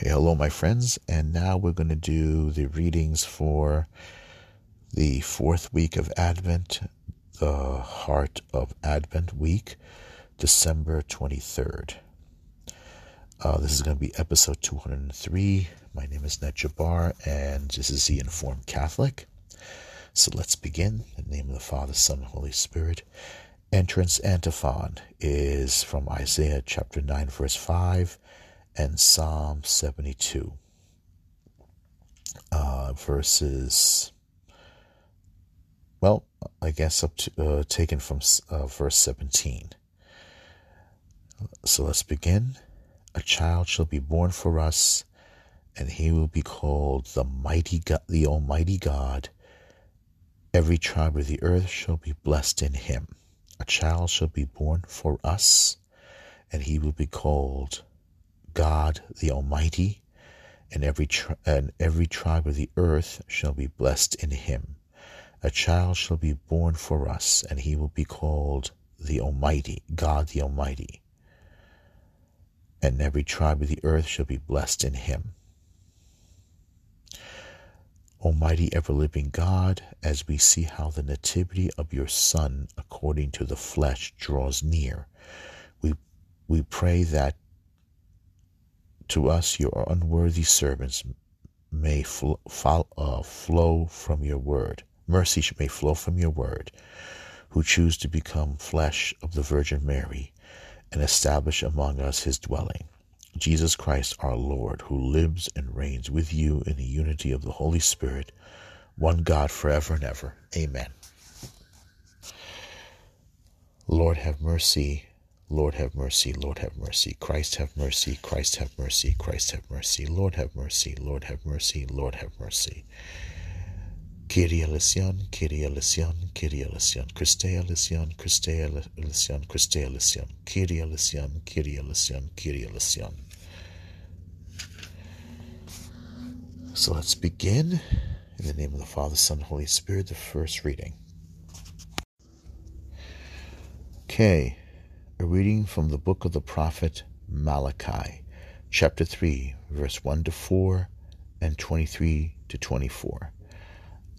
Okay, hello, my friends, and now we're going to do the readings for the fourth week of Advent, the Heart of Advent week, December 23rd. Uh, this is going to be episode 203. My name is Ned Jabbar, and this is the Informed Catholic. So let's begin. In the name of the Father, Son, and Holy Spirit. Entrance antiphon is from Isaiah chapter 9, verse 5 and Psalm 72, uh, verses, well, I guess up to, uh, taken from uh, verse 17. So let's begin. A child shall be born for us, and he will be called the mighty God, the Almighty God. Every tribe of the earth shall be blessed in him. A child shall be born for us, and he will be called God the Almighty, and every tri- and every tribe of the earth shall be blessed in him. A child shall be born for us, and he will be called the Almighty, God the Almighty. And every tribe of the earth shall be blessed in him. Almighty ever living God, as we see how the nativity of your Son according to the flesh draws near, we we pray that to us, your unworthy servants, may fl- uh, flow from your word. Mercy may flow from your word, who choose to become flesh of the Virgin Mary and establish among us his dwelling. Jesus Christ our Lord, who lives and reigns with you in the unity of the Holy Spirit, one God forever and ever. Amen. Lord, have mercy Lord have mercy, Lord have mercy, Christ have mercy, Christ have mercy, Christ have mercy, Lord have mercy, Lord have mercy, Lord have mercy. Kyrie eleison, Kyrie eleison, Kyrie eleison, Christe eleison, Christe eleison, Christe eleison, Kyrie eleison, Kyrie eleison, Kyrie eleison. So let's begin. In the name of the Father, Son, Holy Spirit, the first reading. Okay. A reading from the book of the prophet Malachi, chapter 3, verse 1 to 4 and 23 to 24.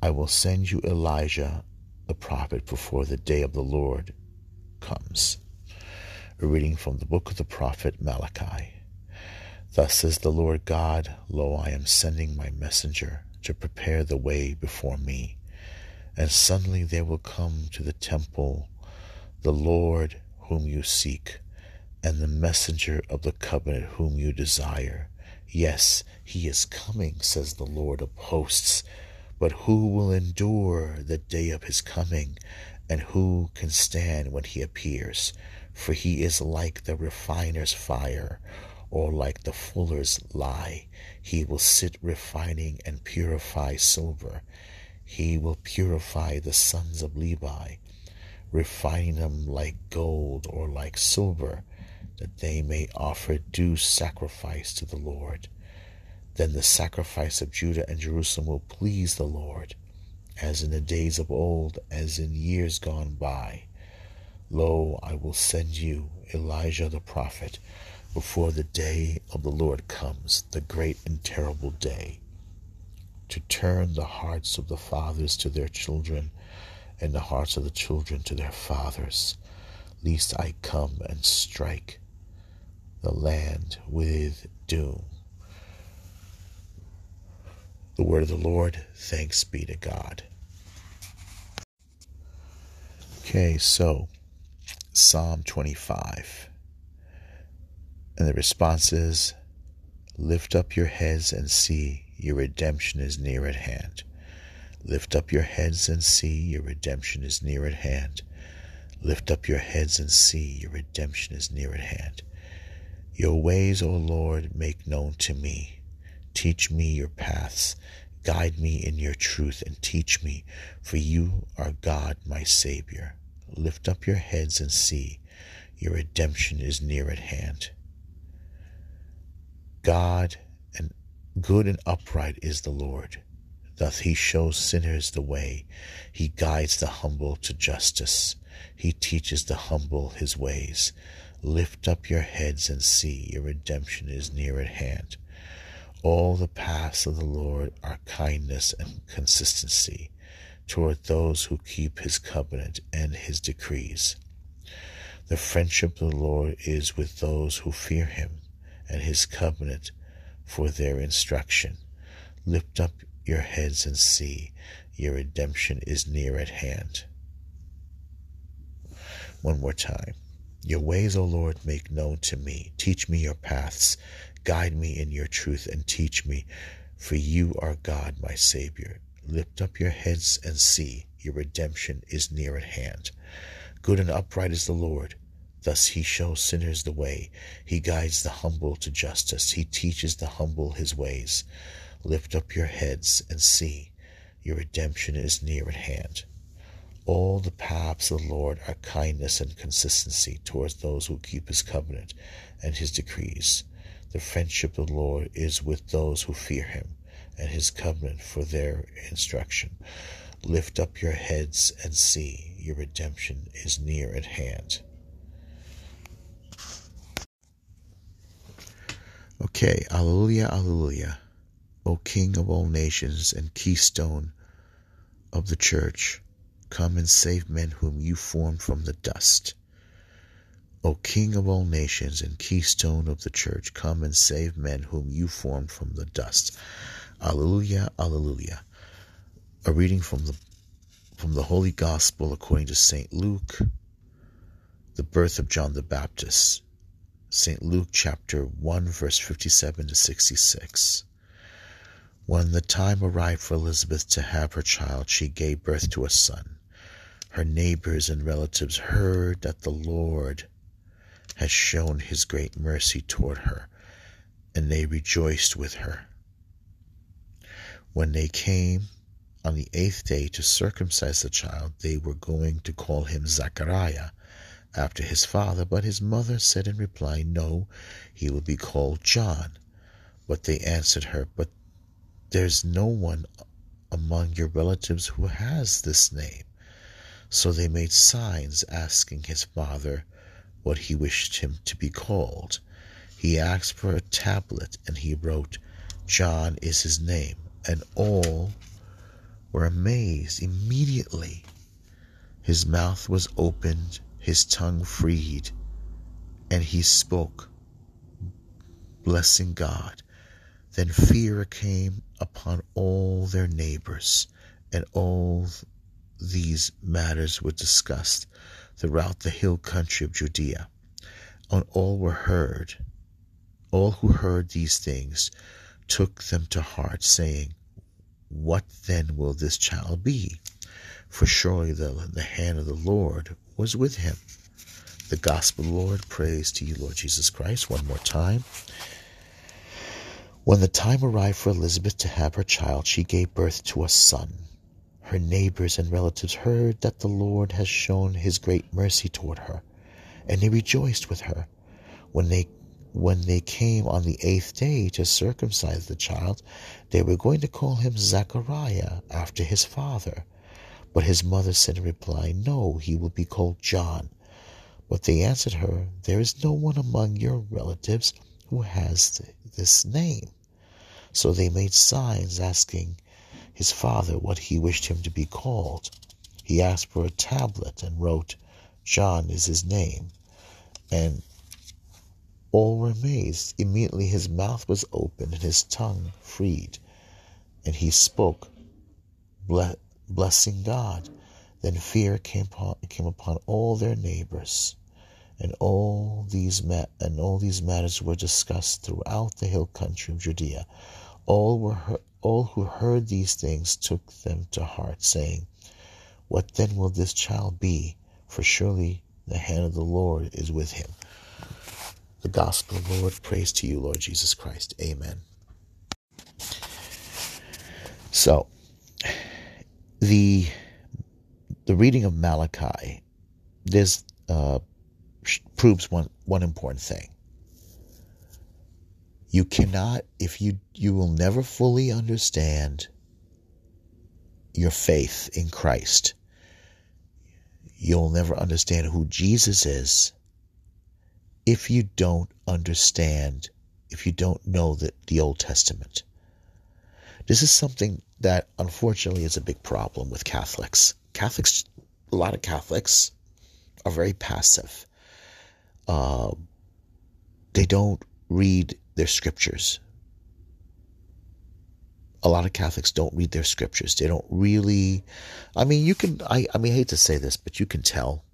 I will send you Elijah the prophet before the day of the Lord comes. A reading from the book of the prophet Malachi. Thus says the Lord God, Lo, I am sending my messenger to prepare the way before me. And suddenly there will come to the temple the Lord whom you seek, and the messenger of the covenant whom you desire. Yes, he is coming, says the Lord of hosts. But who will endure the day of his coming, and who can stand when he appears? For he is like the refiner's fire, or like the fuller's lye. He will sit refining and purify silver. He will purify the sons of Levi refining them like gold or like silver, that they may offer due sacrifice to the Lord. Then the sacrifice of Judah and Jerusalem will please the Lord, as in the days of old, as in years gone by. Lo, I will send you Elijah the prophet before the day of the Lord comes, the great and terrible day, to turn the hearts of the fathers to their children and the hearts of the children to their fathers, lest I come and strike the land with doom. The word of the Lord, thanks be to God. Okay, so Psalm 25. And the response is Lift up your heads and see, your redemption is near at hand. Lift up your heads and see, your redemption is near at hand. Lift up your heads and see, your redemption is near at hand. Your ways, O Lord, make known to me. Teach me your paths. Guide me in your truth and teach me, for you are God, my Savior. Lift up your heads and see, your redemption is near at hand. God and good and upright is the Lord doth he show sinners the way. He guides the humble to justice. He teaches the humble his ways. Lift up your heads and see, your redemption is near at hand. All the paths of the Lord are kindness and consistency toward those who keep his covenant and his decrees. The friendship of the Lord is with those who fear him, and his covenant for their instruction. Lift up your heads and see, your redemption is near at hand. One more time. Your ways, O Lord, make known to me. Teach me your paths. Guide me in your truth and teach me, for you are God, my Savior. Lift up your heads and see, your redemption is near at hand. Good and upright is the Lord. Thus he shows sinners the way. He guides the humble to justice. He teaches the humble his ways. Lift up your heads and see, your redemption is near at hand. All the paths of the Lord are kindness and consistency towards those who keep his covenant and his decrees. The friendship of the Lord is with those who fear him, and his covenant for their instruction. Lift up your heads and see, your redemption is near at hand. Okay, Alleluia, Alleluia. O King of all nations and keystone of the church, come and save men whom you formed from the dust. O King of all nations and keystone of the church, come and save men whom you formed from the dust. Alleluia, Alleluia. A reading from the from the Holy Gospel according to St. Luke, the birth of John the Baptist. St. Luke chapter 1 verse 57 to 66. When the time arrived for Elizabeth to have her child, she gave birth to a son. Her neighbors and relatives heard that the Lord has shown his great mercy toward her, and they rejoiced with her. When they came on the eighth day to circumcise the child, they were going to call him Zachariah after his father, but his mother said in reply, No, he will be called John. But they answered her, But there's no one among your relatives who has this name. So they made signs asking his father what he wished him to be called. He asked for a tablet, and he wrote, John is his name. And all were amazed immediately. His mouth was opened, his tongue freed, and he spoke, blessing God. Then fear came upon all their neighbors, and all these matters were discussed throughout the hill country of Judea. And all were heard. All who heard these things took them to heart, saying, What then will this child be? For surely the, the hand of the Lord was with him. The gospel, Lord, praise to you, Lord Jesus Christ. One more time. When the time arrived for Elizabeth to have her child, she gave birth to a son. Her neighbors and relatives heard that the Lord had shown his great mercy toward her, and they rejoiced with her. When they when they came on the eighth day to circumcise the child, they were going to call him Zachariah after his father. But his mother said in reply, No, he will be called John. But they answered her, There is no one among your relatives who has this name. So they made signs asking his father what he wished him to be called. He asked for a tablet and wrote, John is his name. And all were amazed. Immediately his mouth was opened and his tongue freed, and he spoke, blessing God. Then fear came upon, came upon all their neighbors, and all these ma- and all these matters were discussed throughout the hill country of Judea. All were all who heard these things took them to heart, saying, What then will this child be? For surely the hand of the Lord is with him. The gospel of the Lord, praise to you, Lord Jesus Christ. Amen. So, the the reading of Malachi, this uh, proves one one important thing. You cannot, if you, you will never fully understand your faith in Christ. You'll never understand who Jesus is if you don't understand if you don't know the, the Old Testament. This is something that unfortunately is a big problem with Catholics. Catholics, a lot of Catholics are very passive. Uh, they don't read their scriptures. A lot of Catholics don't read their scriptures. They don't really. I mean, you can. I. I mean, I hate to say this, but you can tell.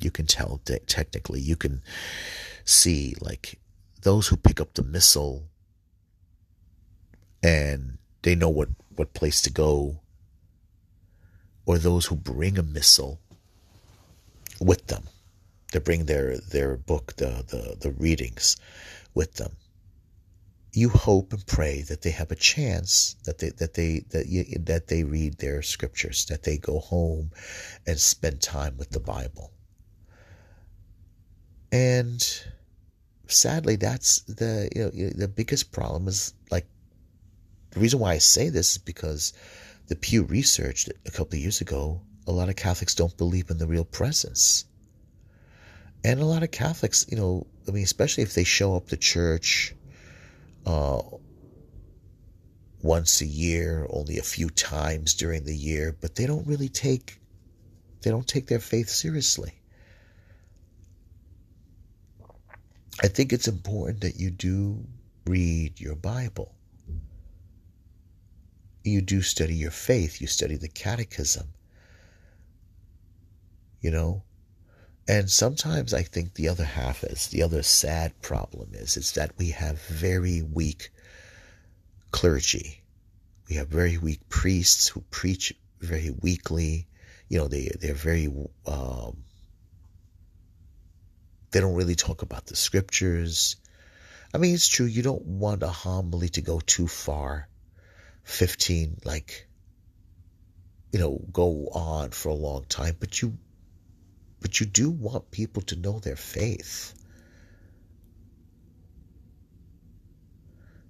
You can tell technically. You can see like those who pick up the missal and they know what what place to go, or those who bring a missal with them. They bring their their book, the the, the readings with them. You hope and pray that they have a chance that they that they that you, that they read their scriptures, that they go home and spend time with the Bible. And sadly, that's the you know the biggest problem is like the reason why I say this is because the Pew Research a couple of years ago, a lot of Catholics don't believe in the real presence. And a lot of Catholics, you know, I mean, especially if they show up to church uh, once a year, only a few times during the year, but they don't really take they don't take their faith seriously. I think it's important that you do read your Bible you do study your faith, you study the catechism. You know? And sometimes I think the other half is the other sad problem is is that we have very weak clergy. We have very weak priests who preach very weakly. You know, they they're very um, they don't really talk about the scriptures. I mean, it's true. You don't want a homily to go too far 15 like you know go on for a long time but you but you do want people to know their faith.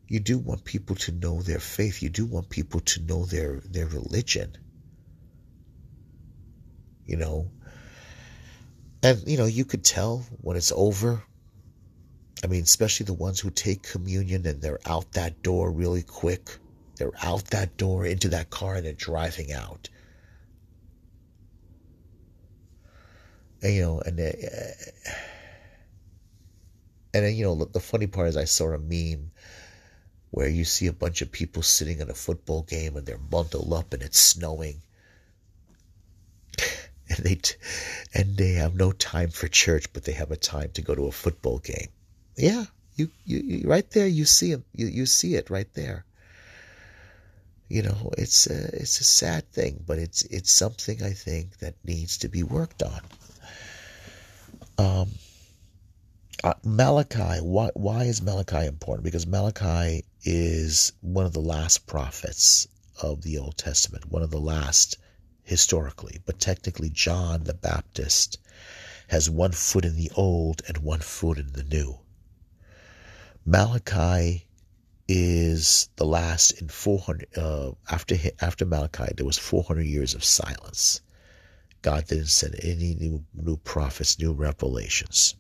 You do want people to know their faith. You do want people to know their their religion. You know? And you know you could tell when it's over. I mean especially the ones who take communion and they're out that door really quick. They're out that door into that car and they're driving out. You know, and uh, and then, you know, the funny part is I saw a meme where you see a bunch of people sitting in a football game and they're bundled up and it's snowing. and they and they have no time for church, but they have a time to go to a football game. Yeah, you you, you right there you see it. You you see it right there you know, it's a, it's a sad thing, but it's it's something I think that needs to be worked on. Um, uh, Malachi, why why is Malachi important? Because Malachi is one of the last prophets of the Old Testament, one of the last historically, but technically John the Baptist has one foot in the old and one foot in the new. Malachi is the last in 400 uh, after after Malachi there was 400 years of silence God didn't send any new new prophets new revelations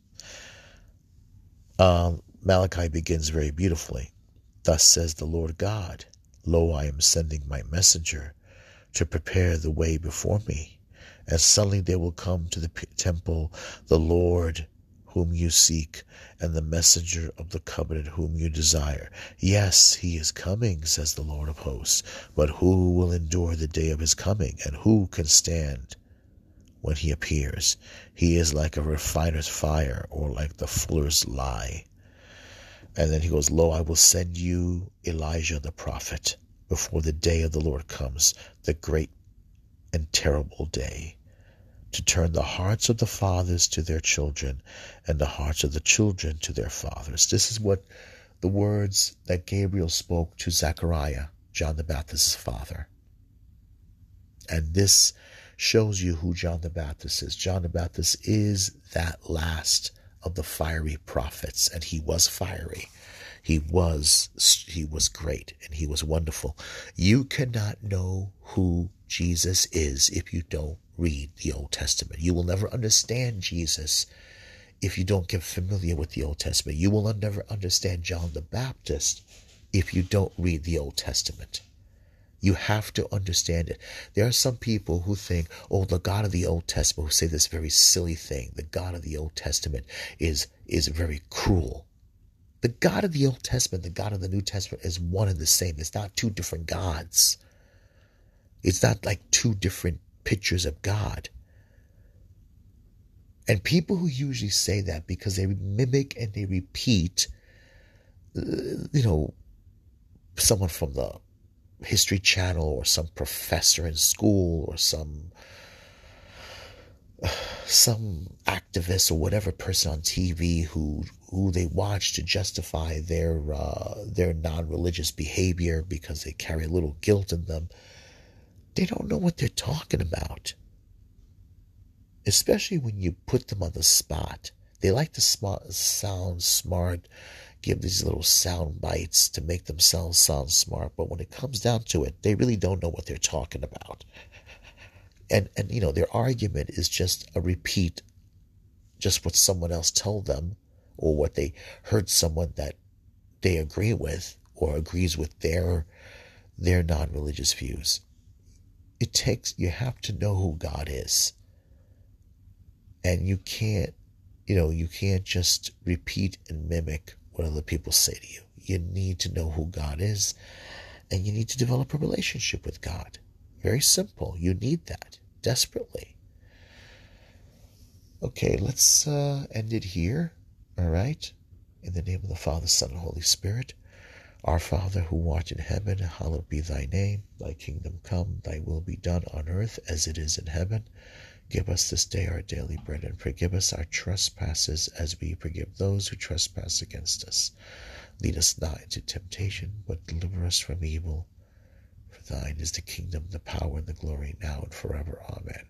um, Malachi begins very beautifully thus says the Lord God lo I am sending my messenger to prepare the way before me and suddenly there will come to the temple the Lord whom you seek, and the messenger of the covenant whom you desire. Yes, he is coming, says the Lord of hosts. But who will endure the day of his coming, and who can stand when he appears? He is like a refiner's fire, or like the fuller's lye. And then he goes, Lo, I will send you Elijah the prophet before the day of the Lord comes, the great and terrible day to turn the hearts of the fathers to their children and the hearts of the children to their fathers. This is what the words that Gabriel spoke to Zechariah, John the Baptist's father. And this shows you who John the Baptist is. John the Baptist is that last of the fiery prophets, and he was fiery. He was he was great and he was wonderful. You cannot know who Jesus is if you don't read the Old Testament. You will never understand Jesus if you don't get familiar with the Old Testament. You will never understand John the Baptist if you don't read the Old Testament. You have to understand it. There are some people who think, oh, the God of the Old Testament, who say this very silly thing. The God of the Old Testament is, is very cruel. The God of the Old Testament, the God of the New Testament is one and the same. It's not two different gods. It's not like two different pictures of God. And people who usually say that because they mimic and they repeat, uh, you know, someone from the History Channel or some professor in school or some some activist or whatever person on TV who who they watch to justify their uh, their non-religious behavior because they carry a little guilt in them. They don't know what they're talking about especially when you put them on the spot. They like to sound smart, give these little sound bites to make themselves sound smart, but when it comes down to it, they really don't know what they're talking about. And and you know, their argument is just a repeat just what someone else told them or what they heard someone that they agree with or agrees with their their non-religious views. It takes you have to know who God is and you can't you know you can't just repeat and mimic what other people say to you. You need to know who god is and you need to develop a relationship with god. Very simple. You need that desperately. Okay let's uh, end it here. All right. In the name of the father son and holy spirit our Father who art in heaven, hallowed be thy name. Thy kingdom come, thy will be done on earth as it is in heaven. Give us this day our daily bread, and forgive us our trespasses as we forgive those who trespass against us. Lead us not into temptation, but deliver us from evil. For thine is the kingdom, the power, and the glory, now and forever. Amen.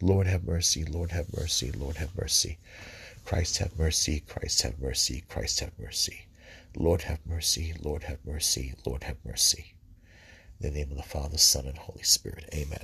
Lord have mercy, Lord have mercy, Lord have mercy. Christ have mercy, Christ have mercy, Christ have mercy. Lord have mercy, Lord have mercy, Lord have mercy. In the name of the Father, Son, and Holy Spirit. Amen.